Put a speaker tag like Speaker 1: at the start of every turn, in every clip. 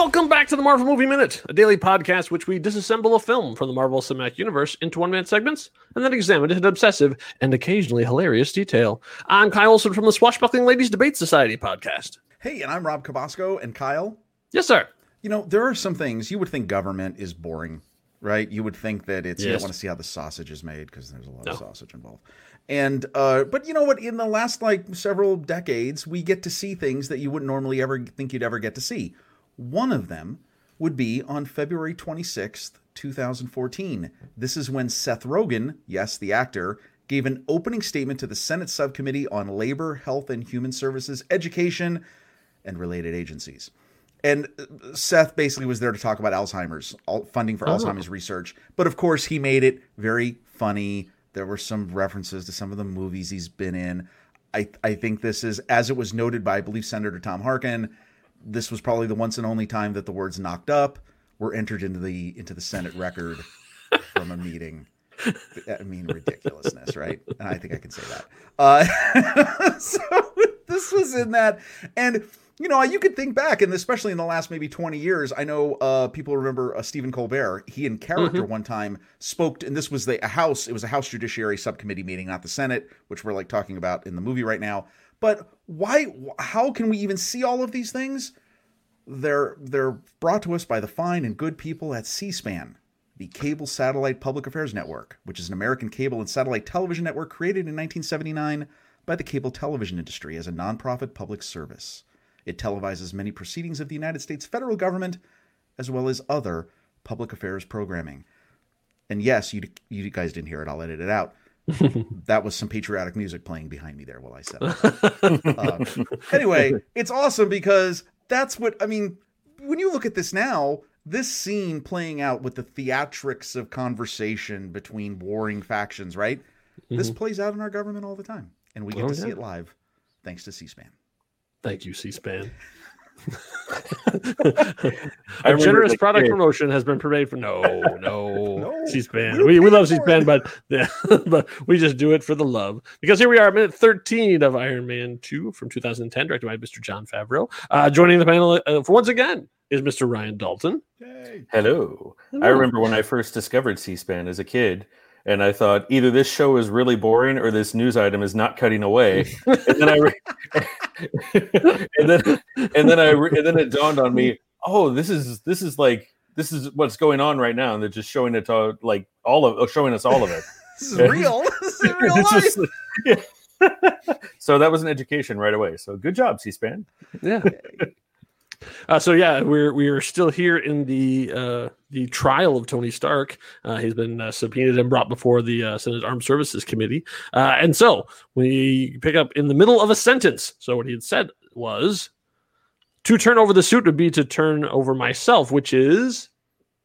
Speaker 1: Welcome back to the Marvel Movie Minute, a daily podcast which we disassemble a film from the Marvel Cinematic Universe into one minute segments and then examine it in obsessive and occasionally hilarious detail. I'm Kyle Olson from the Swashbuckling Ladies Debate Society podcast.
Speaker 2: Hey, and I'm Rob Cabasco and Kyle.
Speaker 1: Yes, sir.
Speaker 2: You know, there are some things you would think government is boring, right? You would think that it's you don't want to see how the sausage is made because there's a lot
Speaker 1: No.
Speaker 2: of sausage involved. And uh, but you know what? In the last like several decades, we get to see things that you wouldn't normally ever think you'd ever get to see. One of them would be on February 26th, 2014. This is when Seth Rogen, yes, the actor, gave an opening statement to the Senate Subcommittee on Labor, Health and Human Services, Education, and related agencies. And uh, Seth basically was there to talk about Alzheimer's, funding for Alzheimer's research. But of course, he made it very funny. There were some references to some of the movies he's been in. I, I think this is, as it was noted by, I believe, Senator Tom Harkin, this was probably the once and only time that the words "knocked up" were entered into the into the Senate record from a meeting. I mean, ridiculousness, right? And I think I can say that. Uh, so this was in that, and you know, you could think back, and especially in the last maybe twenty years, I know uh, people remember uh, Stephen Colbert. He in character one time spoke, and this was the a House. It was a House Judiciary Subcommittee meeting, not the Senate, which we're like talking about in the movie right now. But why? How can we even see all of these things? They're they're brought to us by the fine and good people at C-SPAN, the Cable Satellite Public Affairs Network, which is an American cable and satellite television network created in 1979 by the cable television industry as a nonprofit public service. It televises many proceedings of the United States federal government as well as other public affairs programming. And yes, you you guys didn't hear it. I'll edit it out. that was some patriotic music playing behind me there while I said it. Uh, anyway, it's awesome because that's what I mean. When you look at this now, this scene playing out with the theatrics of conversation between warring factions, right? This plays out in our government all the time, and we get
Speaker 1: Oh,
Speaker 2: to see it live thanks to C-SPAN.
Speaker 1: Thank you, C-SPAN.
Speaker 3: I
Speaker 1: A generous
Speaker 3: as
Speaker 1: product
Speaker 3: kid-
Speaker 1: promotion has been provided for no, no,
Speaker 2: No,
Speaker 1: C-SPAN.
Speaker 2: we
Speaker 1: We, we love
Speaker 2: for
Speaker 1: C-SPAN, but yeah, but we just do it for the love. Because here we are, minute 13 of Iron Man 2 from 2010, directed by Mr. Jon Favreau. Uh, joining the panel uh, for once again is Mr. Ryan Dalton.
Speaker 3: Hello. I remember when I first discovered C-SPAN as a kid, and I thought either this show is really boring or this news item is not cutting away. and then I, re- and then and then I re- and then it dawned on me, oh, this is this is like this is what's going on right now, and they're just showing it to like all of oh, showing us all of it.
Speaker 2: This is real. this is real life.
Speaker 3: just- yeah. so that was an education right away. So good job, C-SPAN.
Speaker 1: Yeah. Uh, so yeah, we're we are still here in the uh, the trial of Tony Stark. Uh, he's been uh, subpoenaed and brought before the uh, Senate Armed Services Committee. Uh, and so we pick up in the middle of a sentence. So what he had said was, "To turn over the suit would be to turn over myself," which is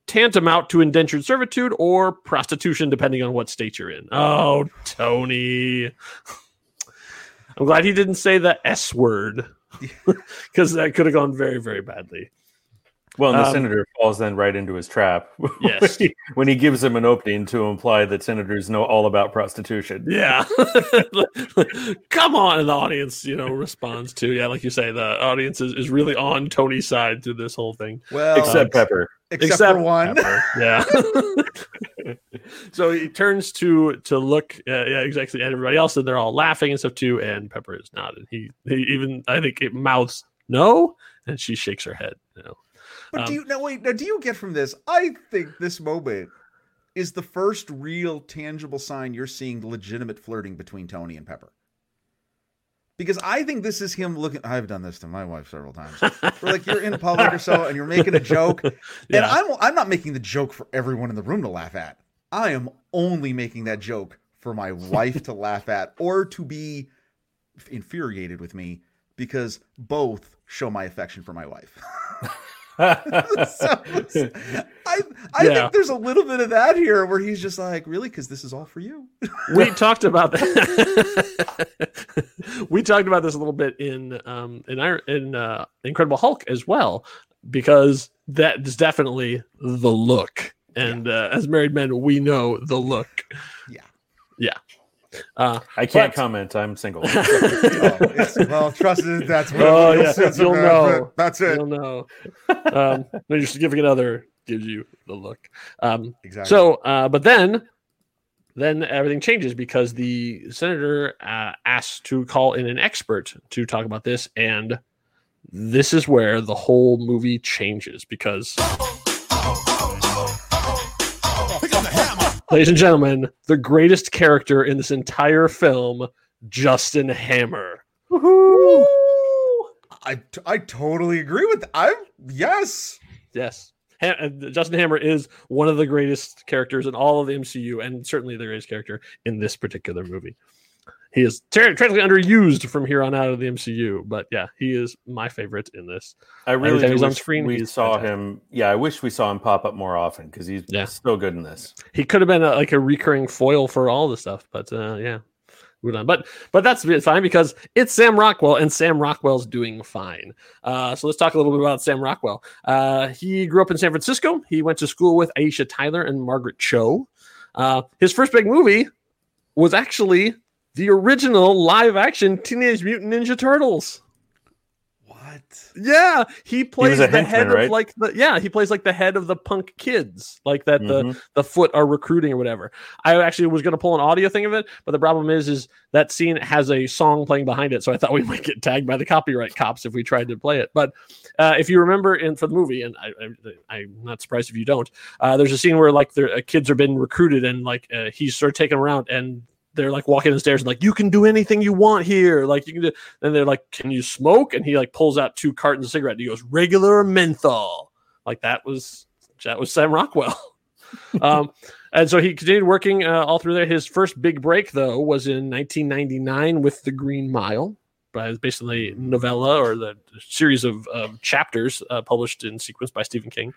Speaker 1: tantamount to indentured servitude or prostitution, depending on what state you're in. Oh, Tony. I'm glad he didn't say the S word because that could have gone very, very badly.
Speaker 3: Well, and the
Speaker 1: Um,
Speaker 3: senator falls then right into his trap.
Speaker 1: Yes.
Speaker 3: when, he, when he gives him an opening to imply that senators know all about prostitution.
Speaker 1: Yeah. Come on. And the audience, you know, responds to, yeah, like you say, the audience is, is really on Tony's side through this whole thing.
Speaker 2: Well,
Speaker 3: Except Pepper.
Speaker 2: Except, for one.
Speaker 1: Pepper. Yeah. so he turns to to look, uh, yeah, exactly, at everybody else, and they're all laughing and stuff too. And Pepper is not, and he, he even, I think, it mouths no, and she shakes her head. You know.
Speaker 2: But
Speaker 1: Um,
Speaker 2: do you now wait? Now, do you get from this? I think this moment is the first real tangible sign you're seeing legitimate flirting between Tony and Pepper. Because I think this is him looking. I've done this to my wife several times. Where like you're in public or so, and you're making a joke, and I'm I'm not making the joke for everyone in the room to laugh at. I am only making that joke for my wife to laugh at or to be infuriated with me because both show my affection for my wife. so I I
Speaker 1: Yeah.
Speaker 2: think there's a little bit of that here where he's just like, really, because this is all for you.
Speaker 1: we talked about that. we talked about this a little bit in um in in uh, Incredible Hulk as well because that is definitely the look. And uh, as married men, we know the look.
Speaker 2: Yeah.
Speaker 1: Yeah. Uh,
Speaker 3: I can't
Speaker 1: but-
Speaker 3: comment. I'm single.
Speaker 2: Oh, well, trust it. That's what
Speaker 1: Oh,
Speaker 2: you'll
Speaker 1: yeah, you'll
Speaker 2: of
Speaker 1: know.
Speaker 2: That's it.
Speaker 1: You'll know. Um, then your significant other gives you the look. Um,
Speaker 2: Exactly.
Speaker 1: so, uh, but then, then everything changes because the senator uh, asked to call in an expert to talk about this, and this is where the whole movie changes because. Ladies and gentlemen, the greatest character in this entire film, Justin Hammer.
Speaker 2: I I totally agree with. I yes.
Speaker 1: Yes. Ha- uh, Justin Hammer is one of the greatest characters in all of the MCU, and certainly the greatest character in this particular movie. He is ter- tragically underused from here on out of the MCU, but yeah, he is my favorite in this.
Speaker 3: I really
Speaker 1: Anytime he's on screen,
Speaker 3: we saw
Speaker 1: fantastic.
Speaker 3: him. Yeah, I wish we saw him pop up more often because he's
Speaker 1: Yeah.
Speaker 3: still good in this.
Speaker 1: He could have been a, like a recurring foil for all the stuff, but uh, yeah. But but that's fine because it's Sam Rockwell, and Sam Rockwell's doing fine. Uh, so let's talk a little bit about Sam Rockwell. Uh, he grew up in San Francisco. He went to school with Aisha Tyler and Margaret Cho. Uh, his first big movie was actually the original live action Teenage Mutant Ninja Turtles.
Speaker 2: What?
Speaker 1: Yeah, he plays
Speaker 3: a
Speaker 1: the
Speaker 3: henchman,
Speaker 1: head
Speaker 3: right?
Speaker 1: of like the yeah, he plays like the head of the punk kids, like that the
Speaker 3: Mhm.
Speaker 1: the foot are recruiting or whatever. I actually was going to pull an audio thing of it, but the problem is is that scene has a song playing behind it, so I thought we might get tagged by the copyright cops if we tried to play it. But uh, if you remember in for the movie, and I, I'm not surprised if you don't, uh, there's a scene where like the uh, kids are being recruited and like uh, he's sort of taken around and. They're like walking the stairs, and like you can do anything you want here. Like you can do. Then they're like, "Can you smoke?" And he like pulls out two cartons of cigarette. And he goes, "Regular menthol." Like that was that was Sam Rockwell. um, and so he continued working uh, all through there. His first big break, though, was in 1999 with The Green Mile, by basically novella or the series of, of chapters uh, published in sequence by Stephen King.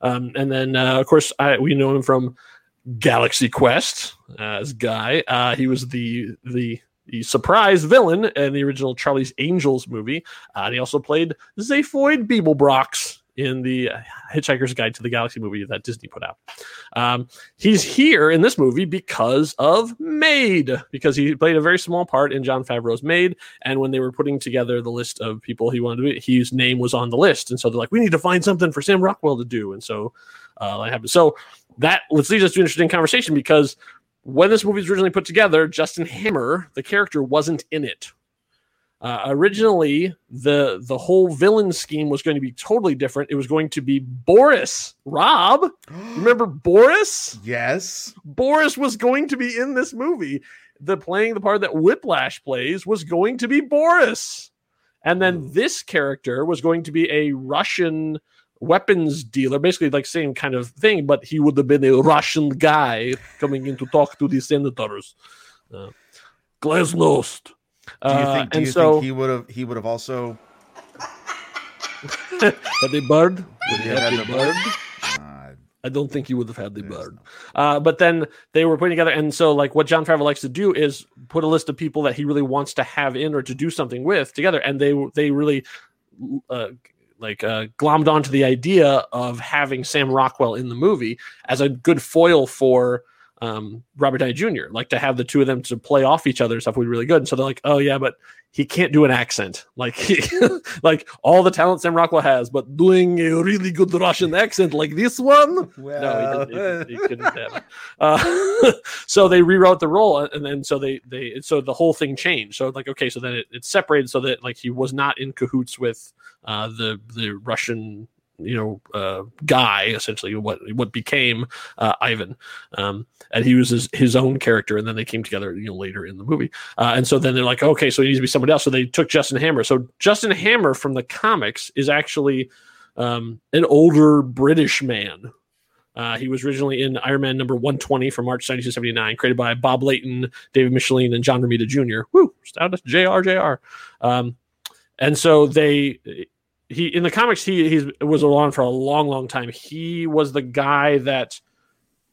Speaker 1: Um, and then, uh, of course, I, we know him from Galaxy Quest as Guy. Uh, he was the the the surprise villain in the original Charlie's Angels movie. Uh, and he also played Zaphod Beeblebrox in the uh, Hitchhiker's Guide to the Galaxy movie that Disney put out. Um, he's here in this movie because of Made, because he played a very small part in Jon Favreau's Made. And when they were putting together the list of people he wanted to be, his name was on the list. And so they're like, we need to find something for Sam Rockwell to do. And so uh, that happened. So that let's leads us to an interesting conversation because when this movie was originally put together, Justin Hammer, the character, wasn't in it. Uh, originally, the the whole villain scheme was going to be totally different. It was going to be Boris. Rob, remember Boris?
Speaker 2: Yes.
Speaker 1: Boris was going to be in this movie. The playing the part that Whiplash plays was going to be Boris. And then this character was going to be a Russian weapons dealer, basically like same kind of thing, but he would have been a Russian guy coming in to talk to the senators. Uh, Glasnost.
Speaker 2: Do you
Speaker 1: Uh,
Speaker 2: think? Do
Speaker 1: and
Speaker 2: you
Speaker 1: so
Speaker 2: think he would have? He would have also.
Speaker 1: had the bird. Would he have
Speaker 2: had
Speaker 1: the bird? I don't think he would have had the bird. Uh, but then they were putting together, and so like what Jon Favreau likes to do is put a list of people that he really wants to have in or to do something with together, and they they really uh, like uh, glommed onto the idea of having Sam Rockwell in the movie as a good foil for um, Robert Downey Jr. Like to have the two of them to play off each other and stuff would be really good. And so they're like, oh yeah, but he can't do an accent like he, like all the talent Sam Rockwell has, but doing a really good Russian accent like this one.
Speaker 2: well,
Speaker 1: No, he, didn't, he, he couldn't have. Uh, so they rewrote the role, and then so they they so the whole thing changed. So like okay, so then it, it separated so that like he was not in cahoots with uh, the the Russian you know uh, guy essentially what what became uh, Ivan, um, and he was his, his own character, and then they came together you know later in the movie, uh, and so then they're like okay, so he needs to be somebody else. So they took Justin Hammer. So Justin Hammer from the comics is actually um, an older British man. Uh, he was originally in Iron Man number 120 from March 1979, created by Bob Layton, David Michelinie, and John Romita Jr. Woo, shout out to JR, JR. Um, and so they, he in the comics, he he was around for a long, long time. He was the guy that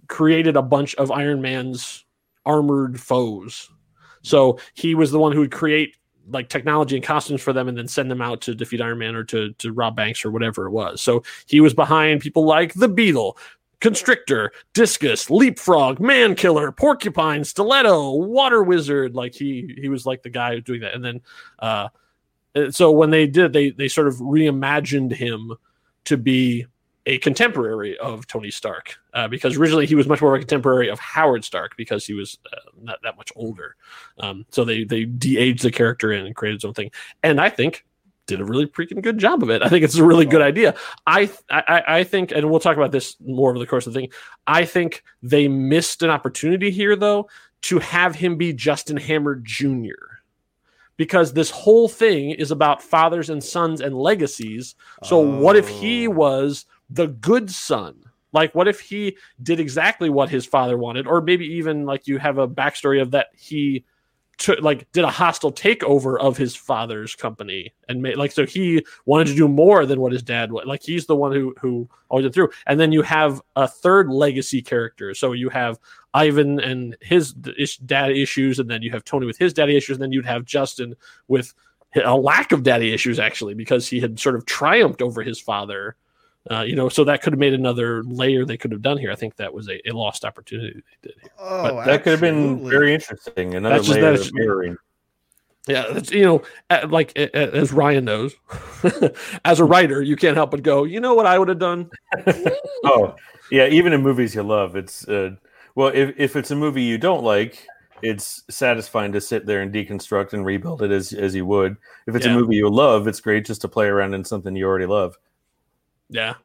Speaker 1: created a bunch of Iron Man's armored foes. So he was the one who would create like technology and costumes for them and then send them out to defeat Iron Man or to to rob banks or whatever it was. So he was behind people like the Beetle, constrictor, discus, leapfrog, man killer, porcupine, stiletto, water wizard. Like he he was like the guy doing that. And then uh so when they did they they sort of reimagined him to be a contemporary of Tony Stark uh, because originally he was much more of a contemporary of Howard Stark because he was uh, not that much older. Um, so they they de-aged the character and created his own thing. And I think did a really freaking good job of it. I think it's a really good idea. I, I I think, and we'll talk about this more over the course of the thing. I think they missed an opportunity here, though, to have him be Justin Hammer Jr. Because this whole thing is about fathers and sons and legacies. So oh. what if he oh. was the good son? Like, what if he did exactly what his father wanted, or maybe even like you have a backstory of that he like did a hostile takeover of his father's company and made like so he wanted to do more than what his dad was like he's the one who who always went through. And then you have a third legacy character. So you have ivan and his dad issues and then you have tony with his daddy issues and then you'd have justin with a lack of daddy issues actually because he had sort of triumphed over his father uh, you know, so that could have made another layer they could have done here. I think that was a, a lost opportunity they did here.
Speaker 3: Oh, but that could have been very interesting. Another that's layer just, of mirroring.
Speaker 1: Yeah, you know, like as Ryan knows, as a writer, you can't help but go, you know what I would have done.
Speaker 3: oh, yeah. Even in movies you love, it's uh, well, if if it's a movie you don't like, it's satisfying to sit there and deconstruct and rebuild it as as you would. If it's yeah. a movie you love, it's great just to play around in something you already love.
Speaker 1: Yeah.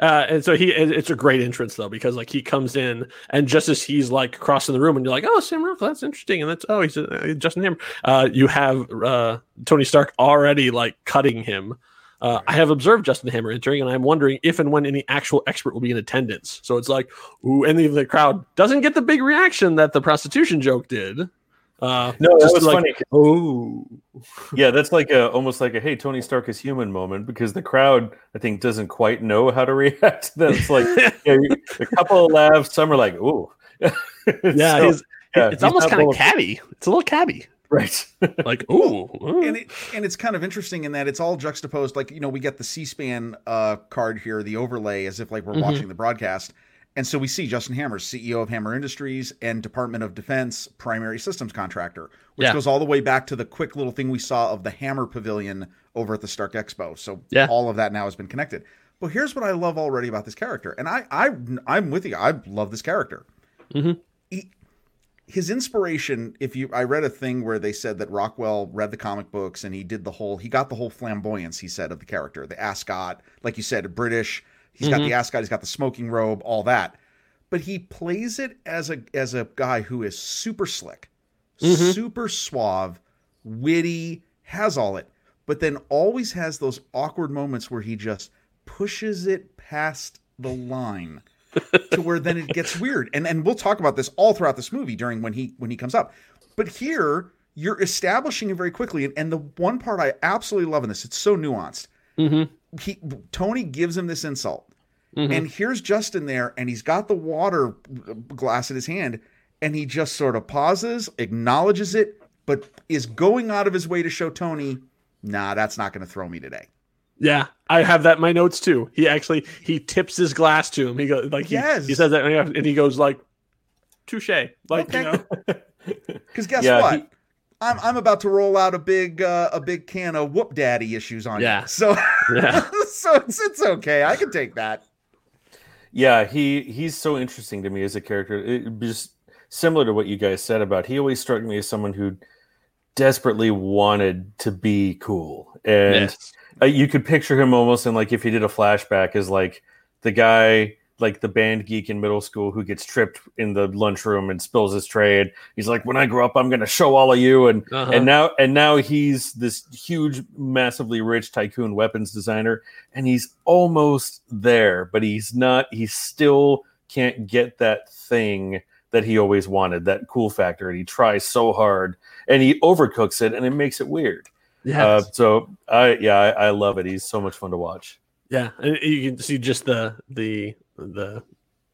Speaker 1: Uh, and so he, it's a great entrance though because like he comes in and just as he's like crossing the room and you're like, oh Sam Rockwell, that's interesting, and that's oh he's uh, Justin Hammer. Uh, you have uh, Tony Stark already like cutting him. Uh, I have observed Justin Hammer entering, and I'm wondering if and when any actual expert will be in attendance. So it's like, ooh, and the, the crowd doesn't get the big reaction that the prostitution joke did.
Speaker 3: Uh, no, that was like, funny. Oh, yeah, that's like a almost like a hey, Tony Stark is human moment because the crowd I think doesn't quite know how to react. That's like yeah, a couple of laughs. Some are like, "Ooh,
Speaker 1: yeah, so, yeah, it's almost kind of catty. It's a little catty."
Speaker 3: Right.
Speaker 1: like, ooh.
Speaker 2: and, it, and it's kind of interesting in that it's all juxtaposed. Like, you know, we get the C SPAN uh, card here, the overlay, as if like we're mm-hmm. watching the broadcast. And so we see Justin Hammer, CEO of Hammer Industries and Department of Defense primary systems contractor, which yeah. goes all the way back to the quick little thing we saw of the Hammer Pavilion over at the Stark Expo. So yeah. all of that now has been connected. But here's what I love already about this character, and I, I I'm with you. I love this character.
Speaker 1: Mm-hmm.
Speaker 2: He, his inspiration, if you, I read a thing where they said that Rockwell read the comic books and he did the whole, he got the whole flamboyance. He said of the character, the ascot, like you said, British He's mm-hmm. got the ascot, he's got the smoking robe, all that. But he plays it as a as a guy who is super slick, mm-hmm. super suave, witty, has all it, but then always has those awkward moments where he just pushes it past the line to where then it gets weird. And and we'll talk about this all throughout this movie during when he when he comes up. But here you're establishing it very quickly. And, and the one part I absolutely love in this, it's so nuanced.
Speaker 1: Mm-hmm
Speaker 2: he Tony gives him this insult. Mm-hmm. And here's Justin there, and he's got the water glass in his hand, and he just sort of pauses, acknowledges it, but is going out of his way to show Tony, nah, that's not going to throw me today.
Speaker 1: Yeah, I have that in my notes too. He actually he tips his glass to him. He goes like he, yes. he says that and he goes like touche. Like okay. you know.
Speaker 2: Because guess yeah, what? He, I'm I'm about to roll out a big uh, a big can of whoop daddy issues on
Speaker 1: yeah.
Speaker 2: you. So yeah. so it's it's okay. I can take that.
Speaker 3: Yeah, he he's so interesting to me as a character. It, just similar to what you guys said about he always struck me as someone who desperately wanted to be cool and yes. uh, you could picture him almost in like if he did a flashback as like the guy like the band geek in middle school who gets tripped in the lunchroom and spills his tray and he's like when i grow up i'm going to show all of you. And uh-huh. and now and now he's this huge massively rich tycoon weapons designer and he's almost there but he's not he still can't get that thing that he always wanted that cool factor and he tries so hard and he overcooks it and it makes it weird. Yeah uh, so i yeah I, I love it. He's so much fun to watch.
Speaker 1: Yeah, you can see just the the the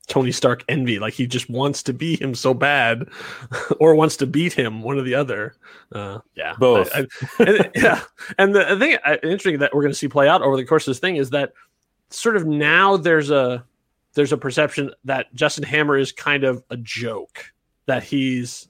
Speaker 1: Tony Stark envy. Like he just wants to be him so bad, or wants to beat him, one or the other. Uh, yeah,
Speaker 3: both.
Speaker 1: I, I, and, yeah, and the, thing interesting that we're going to see play out over the course of this thing is that sort of now there's a there's a perception that Justin Hammer is kind of a joke, that he's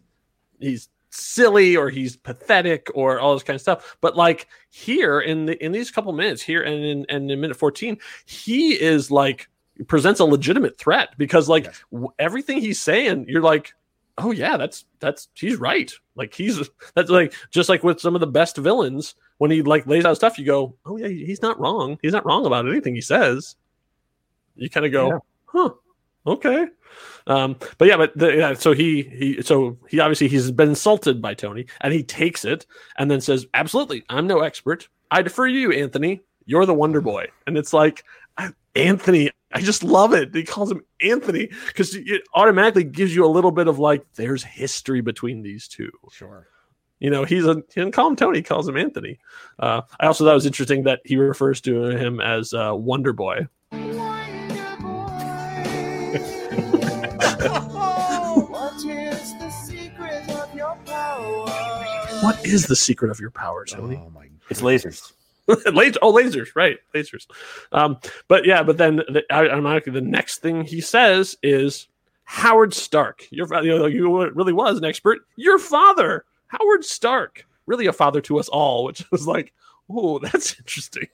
Speaker 1: he's silly or he's pathetic or all this kind of stuff. But like here in the in these couple minutes here and in and in minute 14, he is like presents a legitimate threat because like
Speaker 2: Yes.
Speaker 1: w- everything he's saying, you're like, oh yeah, that's that's he's right. Like he's that's like just like with some of the best villains when he like lays out stuff, you go, oh yeah, he's not wrong. He's not wrong about anything he says. You kind of go,
Speaker 3: Yeah.
Speaker 1: huh, okay. Um, but yeah, but the, yeah, so he he so he obviously he's been insulted by Tony, and he takes it and then says, "Absolutely, I'm no expert. I defer to you, Anthony. You're the Wonder Boy." And it's like, Anthony, I just love it. He calls him Anthony because it automatically gives you a little bit of like, there's history between these two.
Speaker 2: Sure.
Speaker 1: You know, he's a he didn't call him Tony, he calls him Anthony. Uh, I also thought it was interesting that he refers to him as uh, Wonder Boy.
Speaker 4: What is the secret of your power?
Speaker 1: What is the secret of your power, Tony?
Speaker 2: Oh my.
Speaker 3: It's lasers.
Speaker 1: Laser, oh, lasers, right? Lasers. Um, but yeah, but then the, ironically, the next thing he says is Howard Stark. Your you know, you really was an expert. Your father, Howard Stark, really a father to us all, which was like, oh, that's interesting.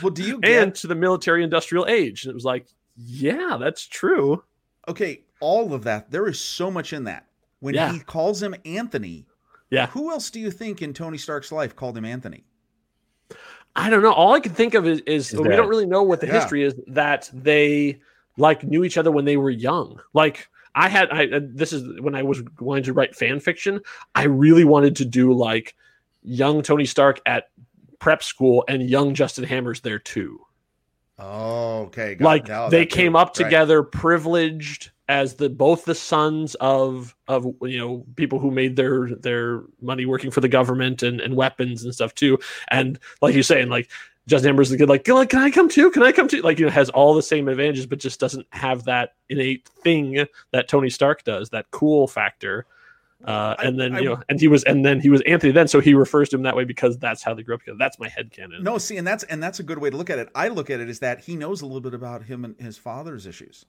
Speaker 2: Well, do you get
Speaker 1: And to the military-industrial age, and it was like, yeah, that's true.
Speaker 2: okay? All of that. There is so much in that. When
Speaker 1: Yeah.
Speaker 2: he calls him Anthony,
Speaker 1: Yeah.
Speaker 2: who else do you think in Tony Stark's life called him Anthony?
Speaker 1: I don't know. All I can think of is, is
Speaker 3: His
Speaker 1: we don't really know what the
Speaker 2: Yeah.
Speaker 1: history is that they like knew each other when they were young. Like I had, I this is when I was going to write fan fiction. I really wanted to do like young Tony Stark at prep school and young Justin Hammers there too.
Speaker 2: Oh, okay. got-
Speaker 1: like they came up
Speaker 2: Right.
Speaker 1: together, privileged as the both the sons of of you know people who made their their money working for the government and, and weapons and stuff too. And like you're saying, like Justin Hammer's the kid, like, "Can I- can I come too? Can I come too? Like, you know, has all the same advantages, but just doesn't have that innate thing that Tony Stark does, that cool factor. Uh,
Speaker 2: I-
Speaker 1: and then
Speaker 2: I-
Speaker 1: you know, and he was, and then he was Anthony. Then, so he refers to him that way because that's how they grew up together. That's my head headcanon.
Speaker 2: No, see, and that's and that's a good way to look at it. I look at it as that he knows a little bit about him and his father's issues,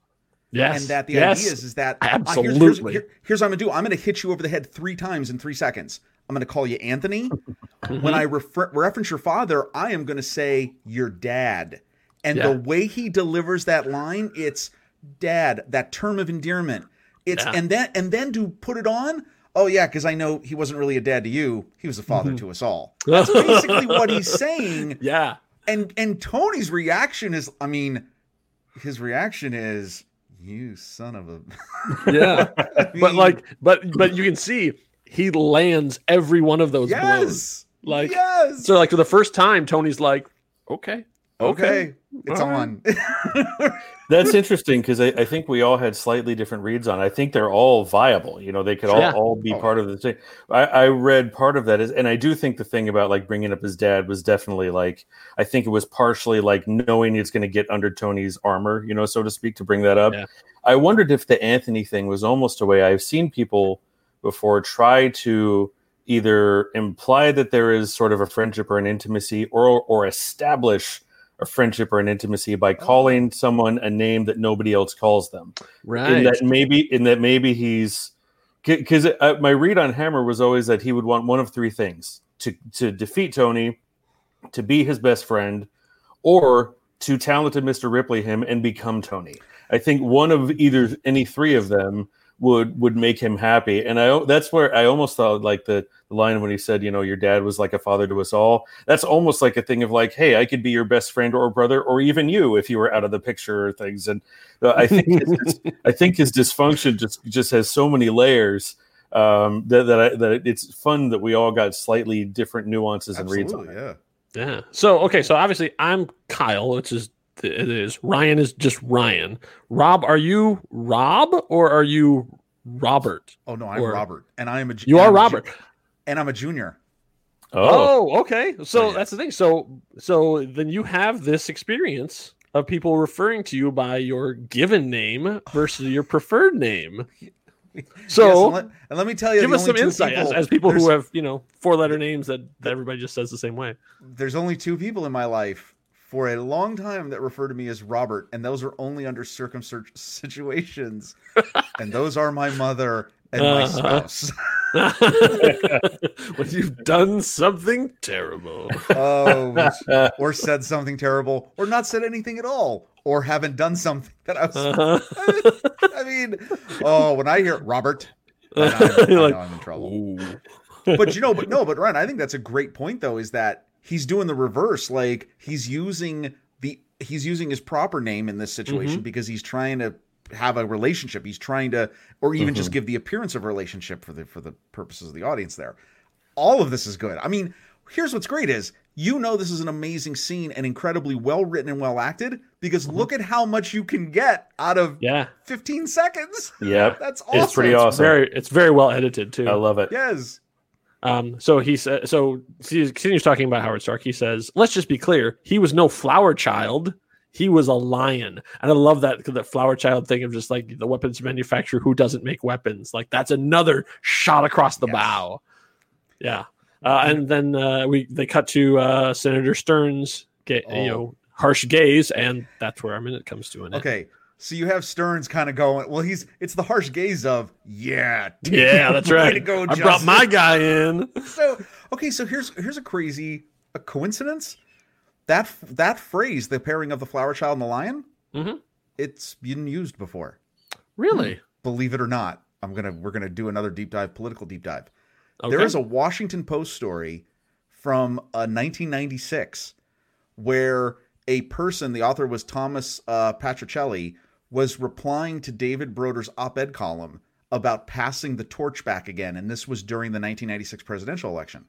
Speaker 1: yes,
Speaker 2: and that the
Speaker 1: yes.
Speaker 2: idea is is that uh, here's- here's,
Speaker 1: Absolutely.
Speaker 2: here- here's what I'm gonna do. I'm gonna hit you over the head three times in three seconds. I'm gonna call you Anthony.
Speaker 1: Mhm.
Speaker 2: When I refer, reference your father, I am gonna say your dad, and
Speaker 1: Yeah.
Speaker 2: the way he delivers that line, it's dad. That term of endearment. It's
Speaker 1: Yeah.
Speaker 2: and then and then to put it on. Oh yeah, because I know he wasn't really a dad to you. He was a father
Speaker 1: Mhm.
Speaker 2: to us all. That's basically what he's saying
Speaker 1: yeah,
Speaker 2: and and Tony's reaction is, I mean, his reaction is, "You son of a."
Speaker 1: yeah.
Speaker 2: I
Speaker 1: but like but but you can see he lands every one of those blows
Speaker 2: yes,
Speaker 1: Like,
Speaker 2: yes.
Speaker 1: so like for the first time tony's like okay
Speaker 2: okay, it's
Speaker 1: All right.
Speaker 2: on.
Speaker 3: That's interesting because I, I think we all had slightly different reads on. it. I think they're all viable. You know, they could all,
Speaker 1: Yeah.
Speaker 3: all be
Speaker 2: Oh.
Speaker 3: part of the thing. I, I read part of that is, and I do think the thing about like bringing up his dad was definitely like I think it was partially like knowing it's going to get under Tony's armor, you know, so to speak, to bring that up.
Speaker 1: Yeah.
Speaker 3: I wondered if the Anthony thing was almost a way. I've seen people before try to either imply that there is sort of a friendship or an intimacy, or or establish a friendship or an intimacy by calling someone a name that nobody else calls them.
Speaker 1: right
Speaker 3: In that maybe, in that maybe he's because uh, my read on Hammer was always that he would want one of three things: to to defeat Tony, to be his best friend, or to talented Mr. Ripley him and become Tony. I think one of either any three of them would would make him happy, and I that's where I almost thought like the, the line when he said, you know, your dad was like a father to us all. That's almost like a thing of like, hey, I could be your best friend or brother, or even you if you were out of the picture or things. And uh, I think his, I think his dysfunction just just has so many layers um, that that, I, that it's fun that we all got slightly different nuances and reads on
Speaker 2: Absolutely,
Speaker 3: it.
Speaker 2: yeah.
Speaker 1: yeah so okay so obviously i'm kyle which is it is ryan is just ryan rob are you rob or are you robert
Speaker 2: Oh no, I'm
Speaker 1: Or-
Speaker 2: Robert, and I am a.
Speaker 1: you are
Speaker 2: I'm a ju-
Speaker 1: robert
Speaker 2: and I'm a junior.
Speaker 3: Oh,
Speaker 1: Oh, okay. So
Speaker 2: Oh, yeah.
Speaker 1: that's the thing. So so then you have this experience of people referring to you by your given name versus your preferred name. So
Speaker 2: Yes, and, let, and let me tell you,
Speaker 1: give us some
Speaker 2: two
Speaker 1: insight as,
Speaker 2: people-
Speaker 1: as people who have, you know, four letter names that, that everybody just says the same way.
Speaker 2: There's only two people in my life for a long time that refer to me as Robert, and those are only under circumstances situations. and those are my mother and my
Speaker 1: Uh-huh.
Speaker 2: spouse.
Speaker 1: when you've done something terrible.
Speaker 2: oh, or said something terrible, or not said anything at all, or haven't done something that I was.
Speaker 1: Uh-huh.
Speaker 2: I mean, oh, when I hear Robert, then I'm, I
Speaker 1: You're
Speaker 2: know
Speaker 1: like,
Speaker 2: I'm in trouble.
Speaker 1: Ooh.
Speaker 2: but you know, but no, but Ryan, I think that's a great point though, is that he's doing the reverse. Like he's using the he's using his proper name in this situation mm-hmm. because he's trying to have a relationship. He's trying to or even just mm-hmm. give the appearance of a relationship for the for the purposes of the audience there. All of this is good. I mean, here's what's great is you know this is an amazing scene and incredibly well written and well acted because mm-hmm. look at how much you can get out of
Speaker 1: Yeah.
Speaker 2: 15 seconds.
Speaker 3: Yep.
Speaker 2: That's awesome.
Speaker 3: It's pretty
Speaker 1: It's
Speaker 3: awesome.
Speaker 1: very it's very well edited too.
Speaker 3: I love it.
Speaker 2: Yes.
Speaker 1: Um, so he said, so he continues talking about Howard Stark. He says, let's just be clear. He was no flower child. He was a lion. And I love that, that flower child thing of just like the weapons manufacturer who doesn't make weapons. Like that's another shot across the
Speaker 2: Yes.
Speaker 1: bow. Yeah. Uh, and then uh, we, they cut to uh, Senator Stearns, ga-
Speaker 2: Oh.
Speaker 1: you know, harsh gaze. And that's where our minute comes to an end.
Speaker 2: Okay. So you have Stearns kind of going, well, he's it's the harsh gaze of, yeah,
Speaker 1: Yeah, that's right.
Speaker 2: go,
Speaker 1: I brought my guy in.
Speaker 2: so okay, so here's here's a crazy a coincidence. That that phrase, the pairing of the flower child and the lion,
Speaker 1: Mhm.
Speaker 2: it's been used before.
Speaker 1: Really?
Speaker 2: Believe it or not, I'm gonna we're gonna do another deep dive, political deep dive.
Speaker 1: Okay.
Speaker 2: There is a Washington Post story from uh, 1996 where a person, the author was Thomas uh, Patricelli, was replying to David Broder's op-ed column about passing the torch back again, and this was during the 1996 presidential election,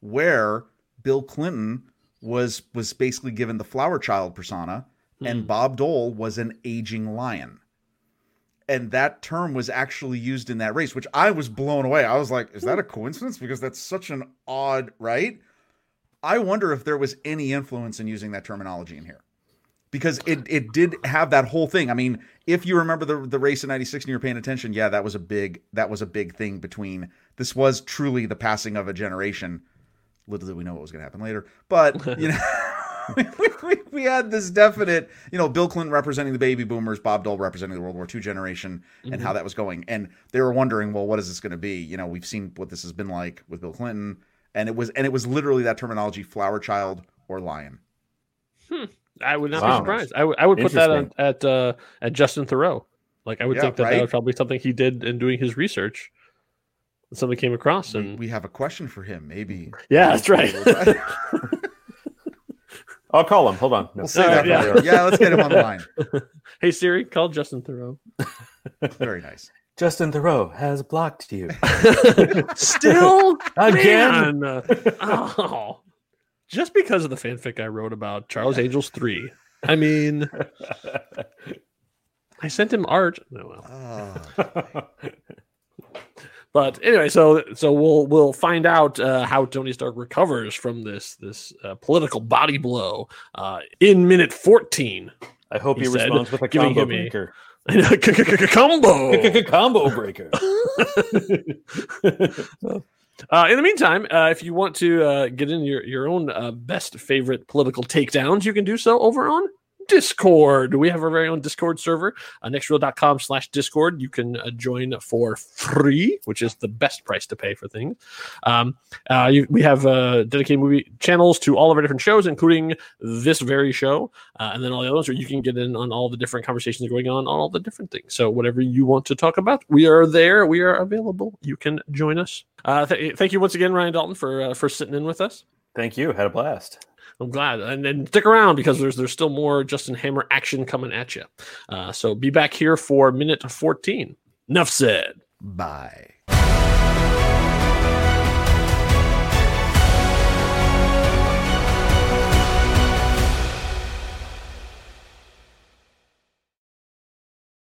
Speaker 2: where Bill Clinton was was basically given the flower child persona, and hmm. Bob Dole was an aging lion. And that term was actually used in that race, which I was blown away. I was like, is that a coincidence? Because that's such an odd, right? I wonder if there was any influence in using that terminology in here. Because it it did have that whole thing. I mean, if you remember the the race in 96 and you're paying attention, yeah, that was a big that was a big thing between this was truly the passing of a generation. Little did we know what was gonna happen later. But you know we, we, we had this definite, you know, Bill Clinton representing the baby boomers, Bob Dole representing the World War II generation, and how mm-hmm. that was going. And they were wondering, well, what is this going to be? You know, we've seen what this has been like with Bill Clinton, and it was, and it was literally that terminology: flower child or lion. Hmm.
Speaker 1: I would not
Speaker 3: Wow.
Speaker 1: be surprised. I would put that on, at uh, at Justin Theroux. Like I would
Speaker 2: Yeah,
Speaker 1: think that
Speaker 2: right?
Speaker 1: that was probably something he did in doing his research. Something came across, and
Speaker 2: we have a question for him. Maybe.
Speaker 1: yeah, that's right.
Speaker 3: I'll call him. Hold on. No.
Speaker 2: We'll say
Speaker 1: All
Speaker 2: that.
Speaker 1: right, yeah.
Speaker 2: yeah, let's get him on the line.
Speaker 1: hey Siri, call Justin Theroux.
Speaker 2: Very nice.
Speaker 3: Justin Theroux has blocked you
Speaker 1: Still
Speaker 3: again.
Speaker 1: Man, oh, just because of the fanfic I wrote about Charles Angels three. I mean, I sent him art. No, well.
Speaker 2: Oh,
Speaker 1: But anyway, so so we'll we'll find out uh, how Tony Stark recovers from this this uh, political body blow uh, in minute fourteen.
Speaker 3: I hope
Speaker 1: He
Speaker 3: he,
Speaker 1: said,
Speaker 3: responds with a
Speaker 1: giving
Speaker 3: combo
Speaker 1: him a-
Speaker 3: breaker.
Speaker 1: Combo.
Speaker 3: combo breaker.
Speaker 1: Uh, in the meantime, uh, if you want to uh, get in your, your own uh, best favorite political takedowns, you can do so over on Discord. We have our very own Discord server, uh, nextreel.com slash Discord. You can uh, join for free, which is the best price to pay for things. Um, uh, you, we have uh, dedicated movie channels to all of our different shows, including this very show, uh, and then all the others where you can get in on all the different conversations going on on all the different things. So whatever you want to talk about, we are there. We are available. You can join us. Uh, th- thank you once again, Ryan Dalton, for uh, for sitting in with us.
Speaker 3: Thank you. Had a blast.
Speaker 1: I'm glad, and then stick around because there's there's still more Justin Hammer action coming at you. Uh, so be back here for minute 14. Enough said.
Speaker 2: bye.